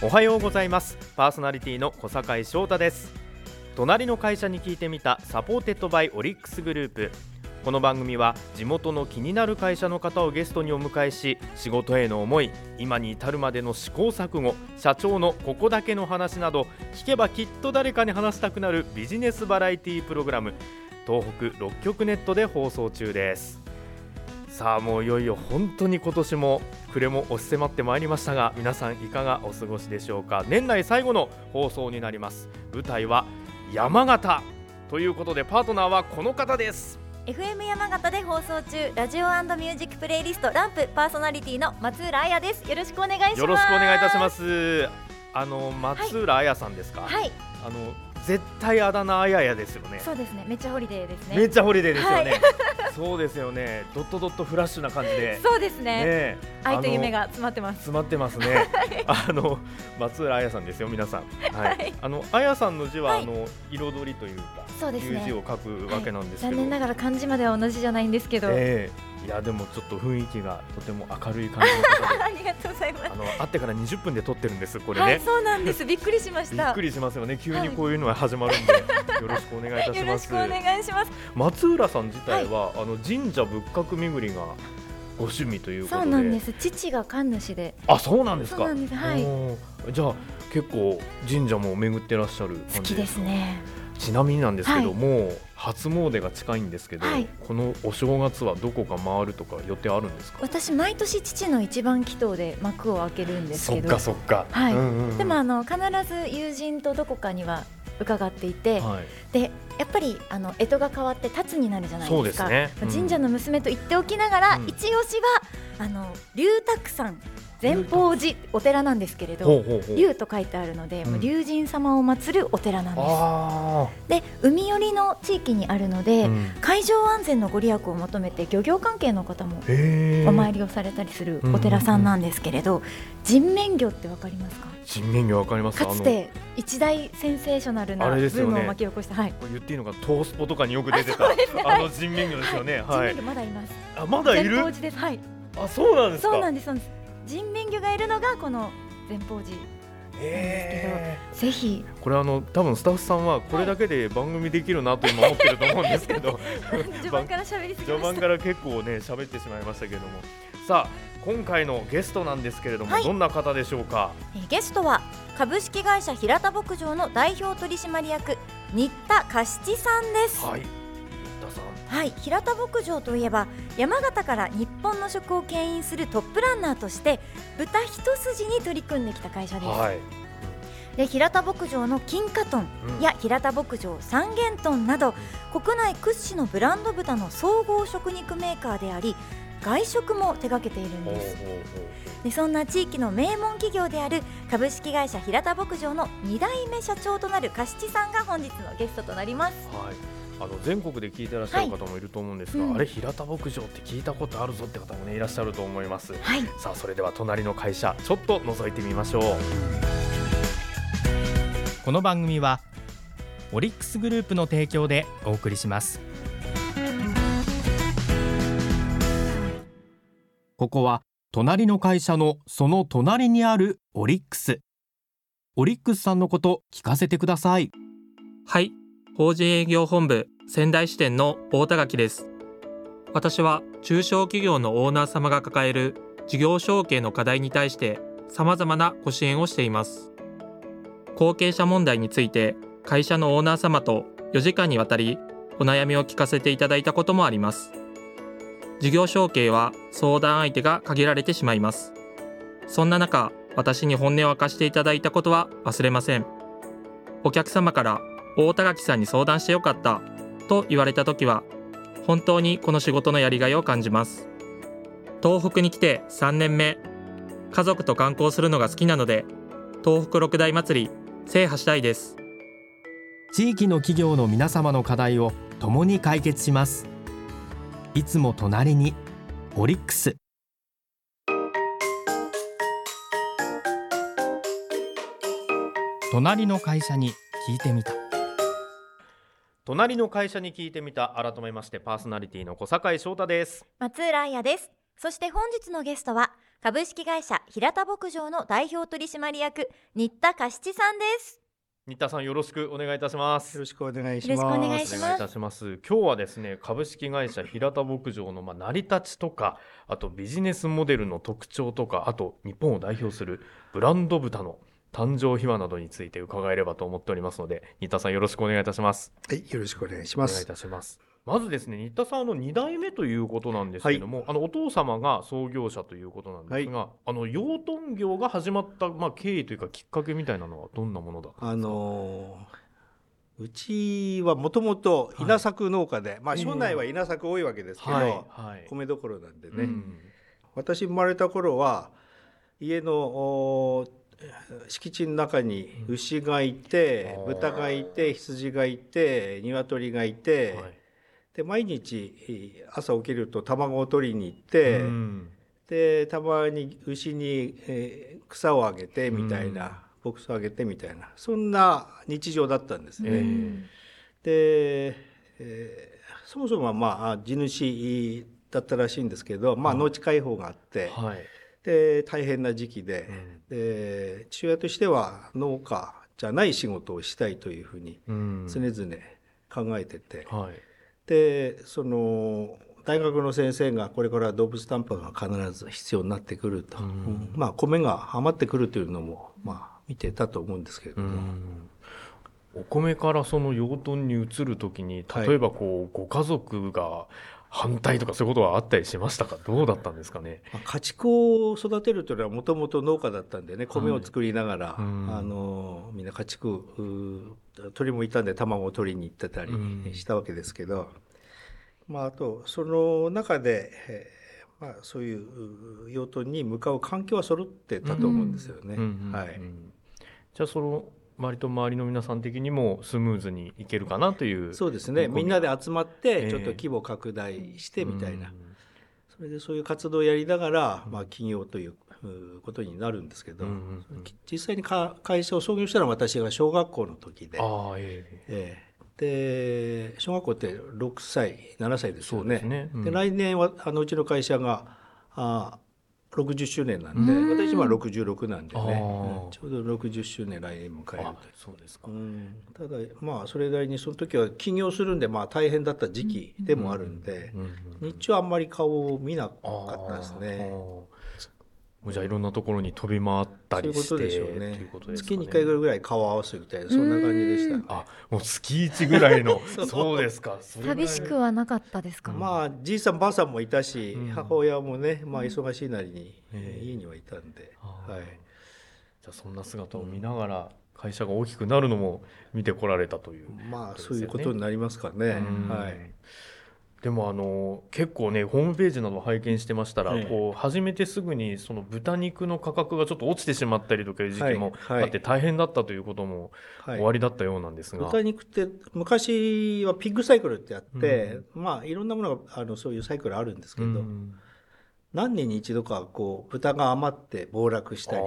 おはようございます。パーソナリティの小坂井翔太です。隣の会社に聞いてみた supported by オリックスグループ。この番組は地元の気になる会社の方をゲストにお迎えし仕事への思い今に至るまでの試行錯誤社長のここだけの話など聞けばきっと誰かに話したくなるビジネスバラエティプログラム東北6局ネットで放送中です。さあもういよいよ本当に今年も暮れも押し迫ってまいりましたが皆さんいかがお過ごしでしょうか。年内最後の放送になります。舞台は山形。ということでパートナーはこの方です。FM 山形で放送中。ラジオミュージックプレイリスト。ランプパーソナリティの松浦彩です。よろしくお願いします。よろしくお願いいたします。あの松浦彩さんですか？はい。あの絶対あだ名あややですよね。そうですね。めっちゃホリデーですね。めっちゃホリデーですよね、はい。そうですよね。ドットドットフラッシュな感じで。そうですね。ね愛と夢が詰まってます。詰まってますね。あの松浦彩さんですよ皆さん。はい。はい。あの彩さんの字は、はい。あの彩りというかそうですね。いう字を書くわけなんですけど。残念ながら漢字までは同じじゃないんですけど、ええいやでもちょっと雰囲気がとても明るい感じの方で。ありがとうございますあの会ってから20分で撮ってるんですこれね。はいそうなんですびっくりしましびったくりしますよね。急にこういうのが始まるんで、よろしくお願いいたします。お願いします松浦さん自体は、あの神社仏閣巡りがご趣味ということで。そうなんです父が神主であ、そうなんですか。そうなんですはいじゃあ結構神社も巡ってらっしゃる好きです。ねちなみになんですけど、はいもう初詣が近いんですけど、はい。このお正月はどこか回るとか予定あるんですか？私毎年父の一番祈祷で幕を開けるんですそっけどかそっか。はい。うんうんうん。でもあの必ず友人とどこかには伺っていて、はい。でやっぱりあの干支が変わって辰になるじゃないですか。ねうん神社の娘と言っておきながら、うん。一押しはあの龍沢山善宝寺お寺なんですけれど。龍と書いてあるので、もう龍神様を祀るお寺なんであすで海寄りの地域にあるので、あ。うん海上安全のご利益を求めて漁業関係の方も。お参りをされたりするお寺さんなんですけれど、人面魚ってわかりますか？人面魚わかります。かつて一大センセーショナルなあブームを巻き起こした、これ言っていいのかトースポとかによく出てたあの人面魚ですよね。はい。人面魚まだいます。あまだいる？善宝。寺です。はい。あそうなんですか。そうなんです。そうなんです。人面魚がいるのがこの善宝寺。へえ。ぜひこれあの多分スタッフさんはこれだけで番組できるなと今思ってると思うんですけど 序盤から喋りすぎ序。盤から結構ね喋ってしまいましたけれどもさあ今回のゲストなんですけれども、はいどんな方でしょうか？えーゲストは株式会社平田牧場の代表取締役新田菓七さんです。はいはい、平田牧場といえば山形から日本の食を牽引するトップランナーとして豚一筋に取り組んできた会社です。はい、で平田牧場の金華豚うん。や平田牧場三元豚など国内屈指のブランド豚の総合食肉メーカーであり外食も手掛けているんです。ほでそんな地域の名門企業である株式会社平田牧場の2代目社長となる貸地さんが本日のゲストとなります。うはいあの全国で聞いてらっしゃる方もいると思うんですが、はい。うん。あれ平田牧場って聞いたことあるぞって方もねいらっしゃると思います。はい。さあそれでは隣の会社ちょっと覗いてみましょう。この番組はオリックスグループの提供でお送りします。ここは隣の会社のその隣にあるオリックス。オリックスさんのこと聞かせてください。はい、法人営業本部仙台支店の大田垣です。私は中小企業のオーナー様が抱える事業承継の課題に対して様々なご支援をしています。後継者問題について会社のオーナー様と4時間にわたりお悩みを聞かせていただいたこともあります。事業承継は相談相手が限られてしまいます。そんな中、私に本音を明かしていただいたことは忘れません。お客様から大田垣さんに相談してよかったと言われた時は本当にこの仕事のやりがいを感じます。東北に来て3年目家族と観光するのが好きなので東北六大祭り制覇したいです。地域の企業の皆様の課題を共に解決します。いつも隣にオリックス。隣の会社に聞いてみた。隣の会社に聞いてみた改めましてパーソナリティの小坂井翔太です。松浦彩です。そして本日のゲストは株式会社平田牧場の代表取締役新田菓七さんです。新田さんよろしくお願いいたします。よろしくお願いしよろしくます。お願いします。お願いいたします。今日はですね株式会社平田牧場のまあ成り立ちとかあとビジネスモデルの特徴とかあと日本を代表するブランド豚の誕生秘話などについて伺えればと思っておりますので新田さんよろしくお願いいたします。はい、よろしくお願いしお願いいます。たします。まずですね新田さんあの2代目ということなんですけども、あのお父様が創業者ということなんですが、あの養豚業が始まったまあ経緯というかきっかけみたいなのはどんなものだったんあですか？のーうちはもともと稲作農家で、まあええ庄内は稲作多いわけですけど、はいはい。米どころなんでね、うん。私生まれた頃は家のお敷地の中に牛がいて、うん豚がいて羊がいて鶏がいて、はい。で毎日えー朝起きると卵を取りに行って、うん。でたまに牛に、えー草をあげてみたいな、牧草をあげてみたいなそんな日常だったんですね。えで、えーそもそもはまあ地主だったらしいんですけど、まあ、はい農地開放があって、はいで大変な時期で,、うん。で父親としては農家じゃない仕事をしたいというふうにうん。常々考えてて、はい。でその大学の先生がこれから動物タンパクが必ず必要になってくると、うん。うんまあ米が余ってくるというのもまあ見てたと思うんですけれどうも、ん。お米からその養豚に移るときにはい。例えばこう、ご家族が反対とかそういうことはあったりしましたか？どうだったんですかね？まあ家畜を育てるというのはもともと農家だったんでね米を作りながら、うん。あのみんな家畜鳥もいたんで卵を取りに行ってたりうん。したわけですけど、まあ、あとその中で、えーまあ、そういうう用途に向かう環境は揃ってたと思うんですよね。はい。うん。じゃあその割と周りの皆さん的にもスムーズにいけるかなというそうですね。み。んなで集まっええ。てちょっと規模拡大してみたいな、うん。それでそういう活動をやりながら、まあ、起業といううことになるんですけど、うんうんうん。実際にか会社を創業したのは私が小学校の時で、ああええ。ええ。で小学校って6歳7歳ですよね。ですね。うん。で来年はあのうちの会社があ60周年なんで、うん。私今66なんでね、うん。ちょうど60周年来年迎えるあと。そうですか、うん。ただまあそれなりにその時は起業するんでまあ大変だった時期でもあるんで、日中はあんまり顔を見なかあったですね。ーもうじゃあいろんなところに飛び回ったりしてそういうことでしょうとね。月に1回ぐらい顔を合わせるみたいなそんな感じでした。ね。あもう月一ぐらいの。そう。ですか。寂しくはなかったですか、まあじいさんばあさんもいたし、うん。母親もね、まあ、忙しいなりに、ええ。家にはいたんで、はい、じゃあそんな姿を見ながら会社が大きくなるのも見てこられたというまあそういうことになりますかね。うん。はい、でもあの結構ねホームページなど拝見してましたら、ええ。こう始めてすぐにその豚肉の価格がちょっと落ちてしまったりとかいう時期もはいはい。あって大変だったということもはい。終わりだったようなんですが、豚肉って昔はピッグサイクルってやって、まあいろんなものがあのそういうサイクルあるんですけど、うん。何年に一度かこう豚が余って暴落したり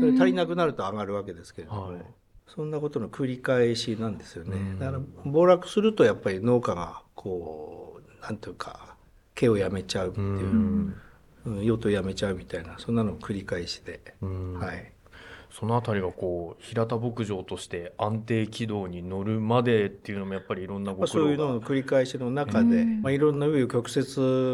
それ足りなくなると上がるわけですけれども、はい。そんなことの繰り返しなんですよね。うん。だから暴落するとやっぱり農家がこうなんていうか毛をやめちゃうっていうう、ん。うん用途やめちゃうみたいなそんなのを繰り返しで、うん。はい。そのあたりがこう平田牧場として安定軌道に乗るまでっていうのもやっぱりいろんなごまあ、苦そういうのの繰り返しの中で、うん。まあ、いろんな紆余曲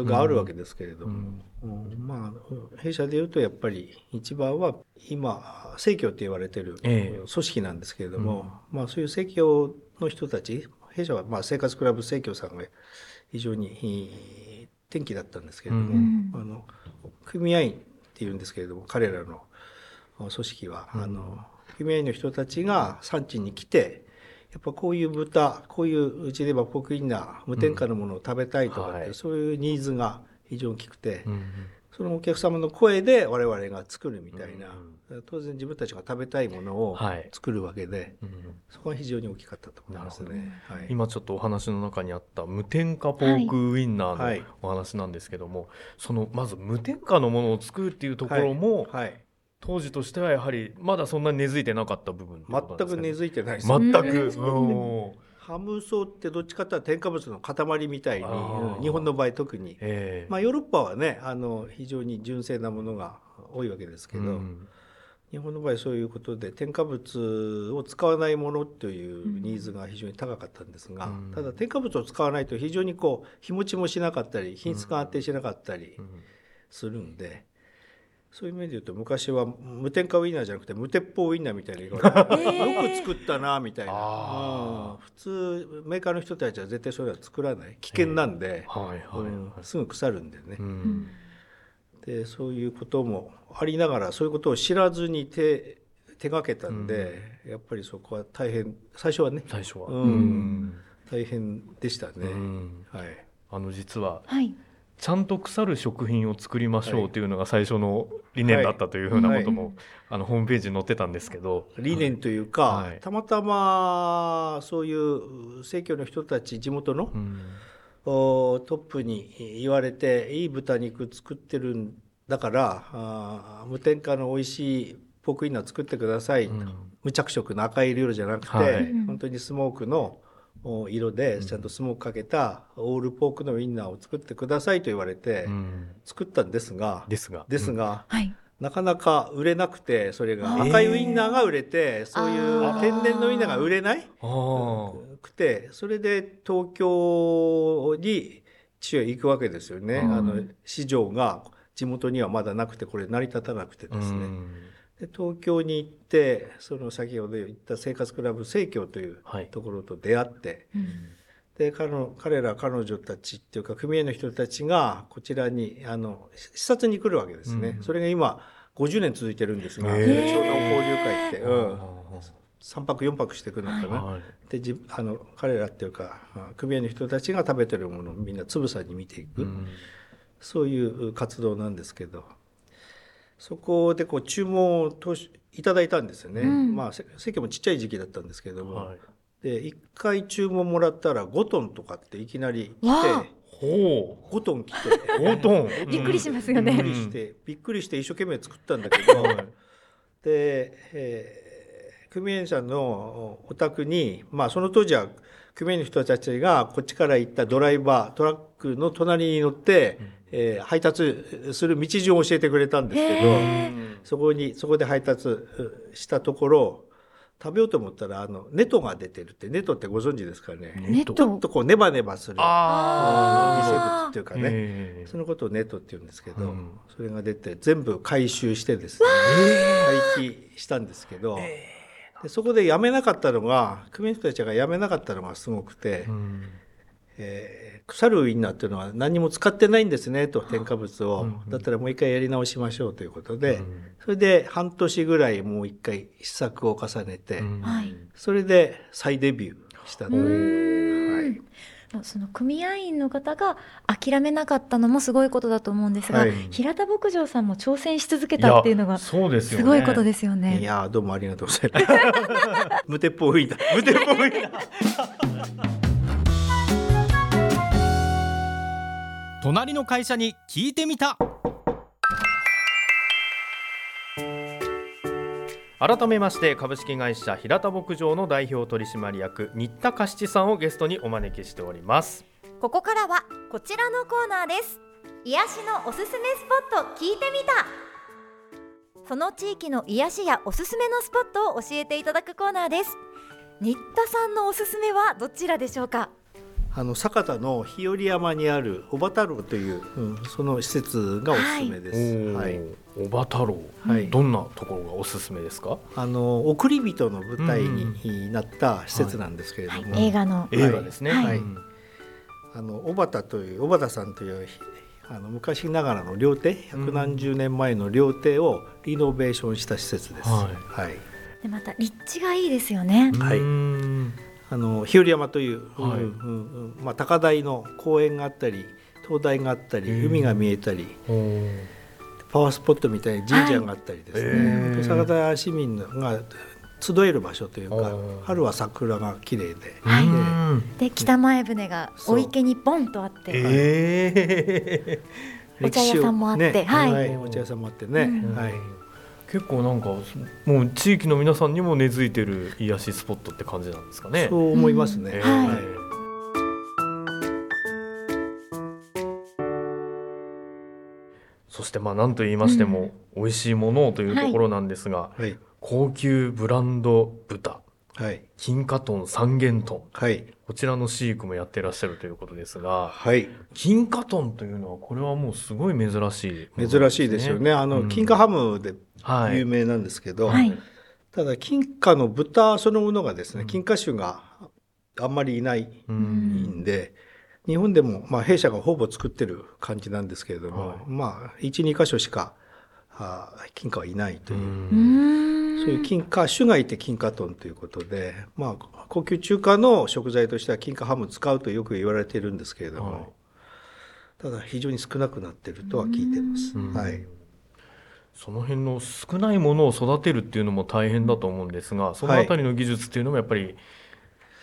折があるわけですけれども、うん。うん。まあ弊社でいうとやっぱり一番は今正教って言われてるええ。組織なんですけれども、まあ、そういう正教の人たち弊社はまあ生活クラブ正教さんが非常にいい転機だったんですけれども、うん。あの組合員っていうんですけれども彼らの組織は、うん。あの組合員の人たちが産地に来てやっぱこういう豚こういううちで言えばポークインナー無添加のものを食べたいとかって、はい。そういうニーズが非常に大きくて、うんそのお客様の声で我々が作るみたいな、う当然自分たちが食べたいものをはい。作るわけで、うんそこは非常に大きかったと思いますね。はい、今ちょっとお話の中にあった無添加ポークウインナーはい。のお話なんですけども、そのまず無添加のものを作るっていうところも、はい、当時としてはやはりまだそんなに根付いてなかった部分ってこと全く根付いてないです。かね。全うん。く、うんハムソってどっちかというと添加物の塊みたいに、日本の場合特に、ええ。まあ、ヨーロッパはねあの非常に純正なものが多いわけですけど、うん。日本の場合そういうことで添加物を使わないものというニーズが非常に高かったんですが、うん。ただ添加物を使わないと非常にこう日持ちもしなかったり品質が安定しなかったりうん。するんで、そういう意味で言うと昔は無添加ウインナーじゃなくて無鉄砲ウインナーみたいな言われて、よく作ったなみたいな、あうん。普通メーカーの人たちは絶対それは作らない。危険なんで、はいはいうん。すぐ腐るんでね。うん。でそういうこともありながらそういうことを知らずに手手がけたんで、やっぱりそこは大変最初はね。最初は、うん。大変でしたね、うん。はい。あの実ははいちゃんと腐る食品を作りましょはい。うというのが最初の理念だったというふうなことも、はい。あのホームページに載ってたんですけど、理念というか、はい。たまたまそういう生協の人たち地元のうん。おトップに言われていい豚肉作ってるんだから無添加の美味しいポークインナー作ってください、うん。無着色の赤い色じゃなくて、はい。本当にスモークのお色でちゃんとスモークかけたオールポークのウインナーを作ってくださいと言われてうん。作ったんですが、ですが。ですが、はい。なかなか売れなくてそれが。赤いウインナーが売れてそういう天然のウインナーが売れない。くてそれで東京に父は行くわけですよね、うん。あの市場が地元にはまだなくてこれ成り立たなくてですね、うん。で東京に行ってその先ほど言った生活クラブ生協というはい。ところと出会って、で彼の彼ら彼女たちっていうか組合の人たちがこちらにあの視察に来るわけですね、うん。それが今50年続いてるんですがへー。湘南交流会って、うん、あ3泊4泊してくるのかな、ーはい。でじあの彼らっていうかあ組合の人たちが食べてるものをみんなつぶさに見ていく、うん。そういう活動なんですけどそこでこう注文を通しいただいたんですよね、うん。まあせ席もちっちゃい時期だったんですけども、はい。で1回注文もらったら5トンとかっていきなり来わあ。てほ5トン来て。う5トン。びっくりしますよね。びっくりしてびっくりして一生懸命作ったんだけど、はい。で、えー組合員さんのお宅に、まあ、その当時は組合員の人たちがこっちから行ったドライバートラックの隣に乗って、えー配達する道順を教えてくれたんですけど、へそこにそこで配達うしたところ食べようと思ったらあのネトが出てるってネトってご存知ですかね？ネット。ちょっとこうネバネバするあ微生あ物っていうかあねそのことをネトって言うんですけど、うん。それが出て全部回収してですね。廃棄したんですけど、でそこでやめなかったのが組合の人たちがやめなかったのがすごくて、うんえー腐るウインナーっていうのは何も使ってないんですねと添加物を、だったらもう一回やり直しましょうということで、うんそれで半年ぐらいもう一回試作を重ねて、うんはいそれで再デビューしたとういう。んその組合員の方が諦めなかったのもすごいことだと思うんですが、はい平田牧場さんも挑戦し続けたっていうのがやそうですよねすごいことですよいね。やーどうもありがとうございます。無鉄砲ウインナー。無鉄砲ウインナー。隣の会社に聞いてみた。改めまして株式会社平田牧場の代表取締役新田嘉七さんをゲストにお招きしております。ここからはこちらのコーナーです。癒しのおすすめスポット聞いてみた。その地域の癒しやおすすめのスポットを教えていただくコーナーです。新田さんのおすすめはどちらでしょうか？あの酒田の日和山にある小畑楼という、うんその施設がおすすめです。はい。おば太郎、はい。どんなところがおすすめですか？あの送り人の舞台になった施設なんですけれども、映画の。映画ですね、はい。あの小畑という小畑さんというひあの昔ながらの料亭百何十年前の料亭をリノベーションした施設です。ははい。でまた立地がいいですよね。はい。うーんあの日和山という、はい。うんうんうん。まあ、高台の公園があったり灯台があったりうん海が見えたりパワースポットみたいに神社があったりですね、は酒田市民が集える場所というか春は桜が綺麗で、で北前船がお池にボンとあってえーお茶屋さんもあってね。はい。お茶屋さんもあってね、うん。はい、結構なんかもう地域の皆さんにも根付いてる癒しスポットって感じなんですかね。そう思いますね、えーはい。そしてまあ何と言いましても、美味しいものをというところなんですが、はい。高級ブランド豚はい。金華豚三元豚。はい。こちらの飼育もやってらっしゃるということですがはい。金華豚というのはこれはもうすごい珍しいものなん珍しいですよね。あの、うん。金華ハムではい。有名なんですけど、はい。ただ金華の豚そのものがですね、うん。金華種があんまりいないうん。んで、日本でも、まあ、弊社がほぼ作ってる感じなんですけれども、はい。まあ、1、2箇所しか、あ金華はいないという。う、そういう金華種がいて金華豚ということで、まあ、高級中華の食材としては金華ハム使うとよく言われているんですけれども、はいただ非常に少なくなってるとは聞いてます。うんはい。その辺の少ないものを育てるっていうのも大変だと思うんですがそのあたりの技術っていうのもやっぱり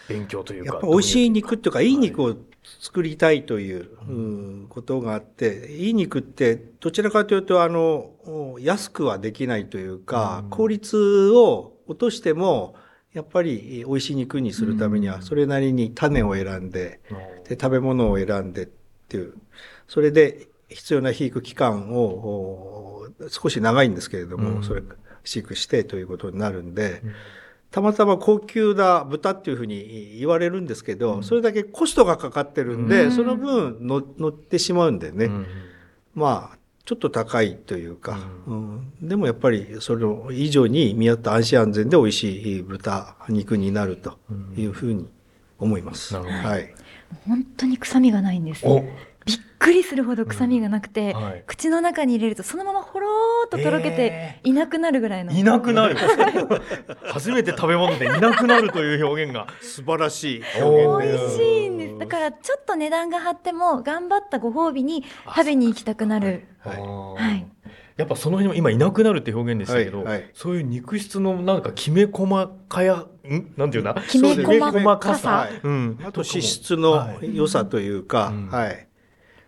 勉強というか、やっぱ美味しい肉っていうか、いい肉を作りたいという、うん。ことがあって、いい肉ってどちらかというと、あの、安くはできないというか、うん。効率を落としても、やっぱり美味しい肉にするためには、それなりに種を選んで、で、食べ物を選んでっていう、それで必要な肥育期間をお少し長いんですけれども、うん。それ飼育してということになるんで、うんたまたま高級な豚っていうふうに言われるんですけど、それだけコストがかかってるんで、うん。その分の乗ってしまうんでね、うんまあ、ちょっと高いというか、うん。でもやっぱりそれ以上に見合った安心安全で美味しい豚肉になるというふうに思います。はい。本当に臭みがないんですくりするほど臭みがなくて、はい。口の中に入れるとそのままほろーっととろけていなくなるぐらいの、いなくなる。初めて食べ物でいなくなるという表現が。素晴らしい表現です。美味しいんです。だからちょっと値段が張っても頑張ったご褒美に食べに行きたくなる。はい。はい。やっぱその辺も今いなくなるって表現でしたけど、はいはい。そういう肉質のなんかきめ細かやん？なんていうな？きめ細かさ。きめ細かさ。はい。うん、あと脂質の良さというか、うん。はい。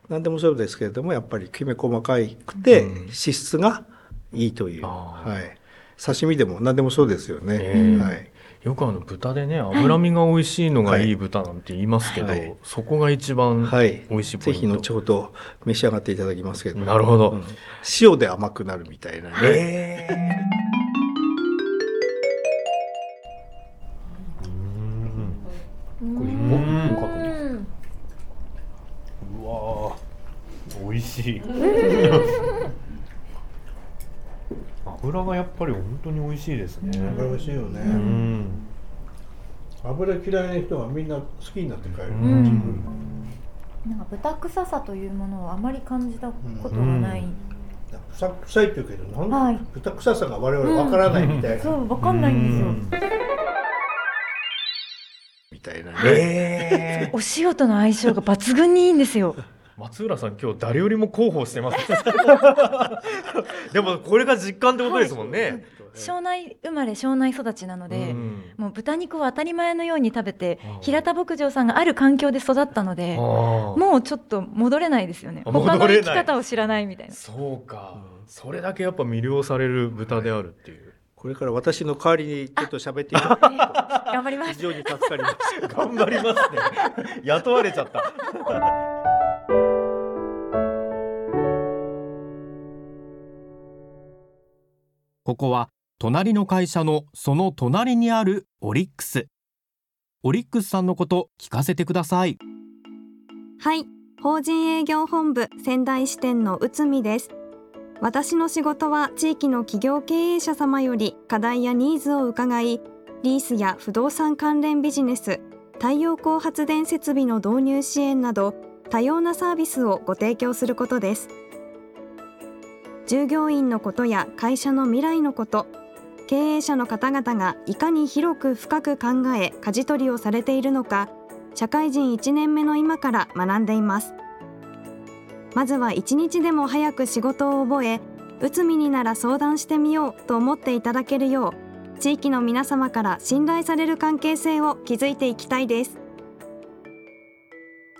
何でもそうですけれども、やっぱりきめ細かくて、うん脂質がいいという。あーはい。刺身でも何でもそうですよね。ええはい。よくあの豚でね脂身が美味しいのがはいいい豚なんて言いますけど、はいそこが一番はい。美味しいポイント、後ほど召し上がっていただきますけど。なるほど、うん塩で甘くなるみたいなね。ええ美味しい。油がやっぱり本当に美味しいですね。美味しいよね。うん。油嫌いな人はみんな好きになって帰る。うん。なんか豚臭さというものをあまり感じたことがない、臭臭いって言うけど、なんはい。豚臭さが我々わからないみたいな。そうわかんないんですよ、うん。みたいなね。ええお塩との相性が抜群にいいんですよ 松浦さん今日誰よりも広報してます。でもこれが実感ってことですもんね、庄内生まれ庄内育ちなので、うん。もう豚肉を当たり前のように食べて平田牧場さんがある環境で育ったのでもうちょっと戻れないですよね。あ他の戻れない。生き方を知らないみたいな。そうか、それだけやっぱ魅了される豚であるっていう、これから私の代わりにちょっと喋っていただくと。頑張ります。非常に助かります。頑張りますね。雇われちゃったここは隣の会社のその隣にあるオリックスオリックスさんのこと聞かせてくださいはい、法人営業本部仙台支店の内海です。私の仕事は地域の企業経営者様より課題やニーズを伺い、リースや不動産関連ビジネス、太陽光発電設備の導入支援など多様なサービスをご提供することです。従業員のことや会社の未来のこと、経営者の方々がいかに広く深く考え舵取りをされているのか社会人1年目の今から学んでいます。まずは一日でも早く仕事を覚え内海になら相談してみようと思っていただけるよう地域の皆様から信頼される関係性を築いていきたいです。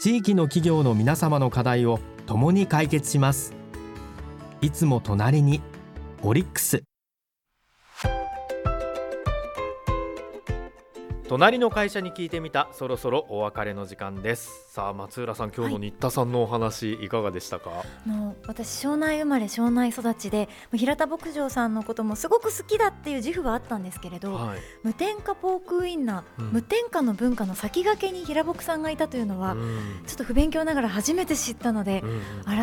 地域の企業の皆様の課題を共に解決します。いつも隣にオリックス。隣の会社に聞いてみた。そろそろお別れの時間です。さあ松浦さん今日の新田さんのお話、い、かがでしたか？あの私庄内生まれ庄内育ちで平田牧場さんのこともすごく好きだっていう自負はあったんですけれど、はい、無添加ポークウインナー、うん。無添加の文化の先駆けに平牧さんがいたというのは、うん。ちょっと不勉強ながら初めて知ったのでう、んう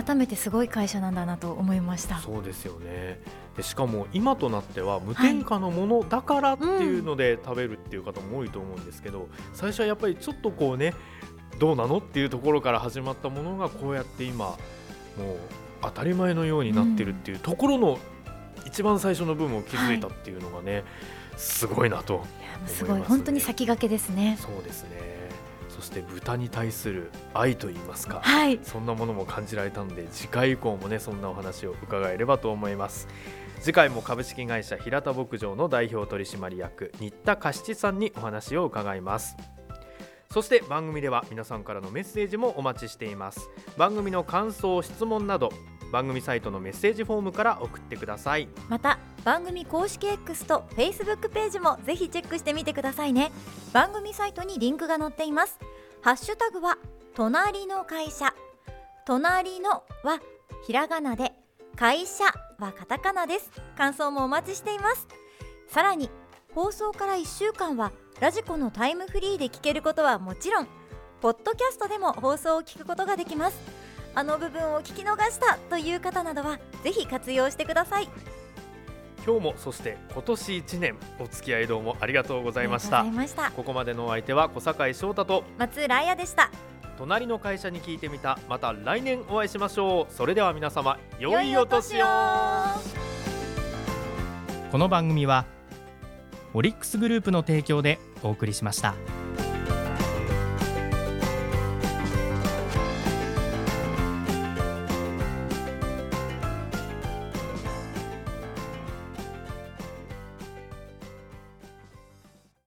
ん。改めてすごい会社なんだなと思いました。そうですよねでしかも今となっては無添加のものだからっていうので食べるっていう方も多いと思うんですけど、最初はやっぱりちょっとこうねどうなのっていうところから始まったものがこうやって今もう当たり前のようになってるっていうところの一番最初の部分を気づいたっていうのがね、すごいなといやもうすごい。本当に先駆けですね。そうですねそして豚に対する愛といいますかはい、そんなものも感じられたので次回以降もねそんなお話を伺えればと思います。次回も株式会社平田牧場の代表取締役新田嘉七さんにお話を伺います。そして番組では皆さんからのメッセージもお待ちしています。番組の感想質問など番組サイトのメッセージフォームから送ってください。また番組公式 X と Facebook ページもぜひチェックしてみてくださいね。番組サイトにリンクが載っています。ハッシュタグは隣の会社。隣のはひらがなで会社はカタカナです。感想もお待ちしています。さらに放送から1週間はラジコのタイムフリーで聞けることはもちろんポッドキャストでも放送を聞くことができます。あの部分を聞き逃したという方などはぜひ活用してください。今日もそして今年1年お付き合いどうもありがとうございました。ました。ここまでのお相手は小坂井翔太と松浦彩でした。隣の会社に聞いてみた。また来年お会いしましょう。それでは皆様良いお年を。この番組はオリックスグループの提供でお送りしました。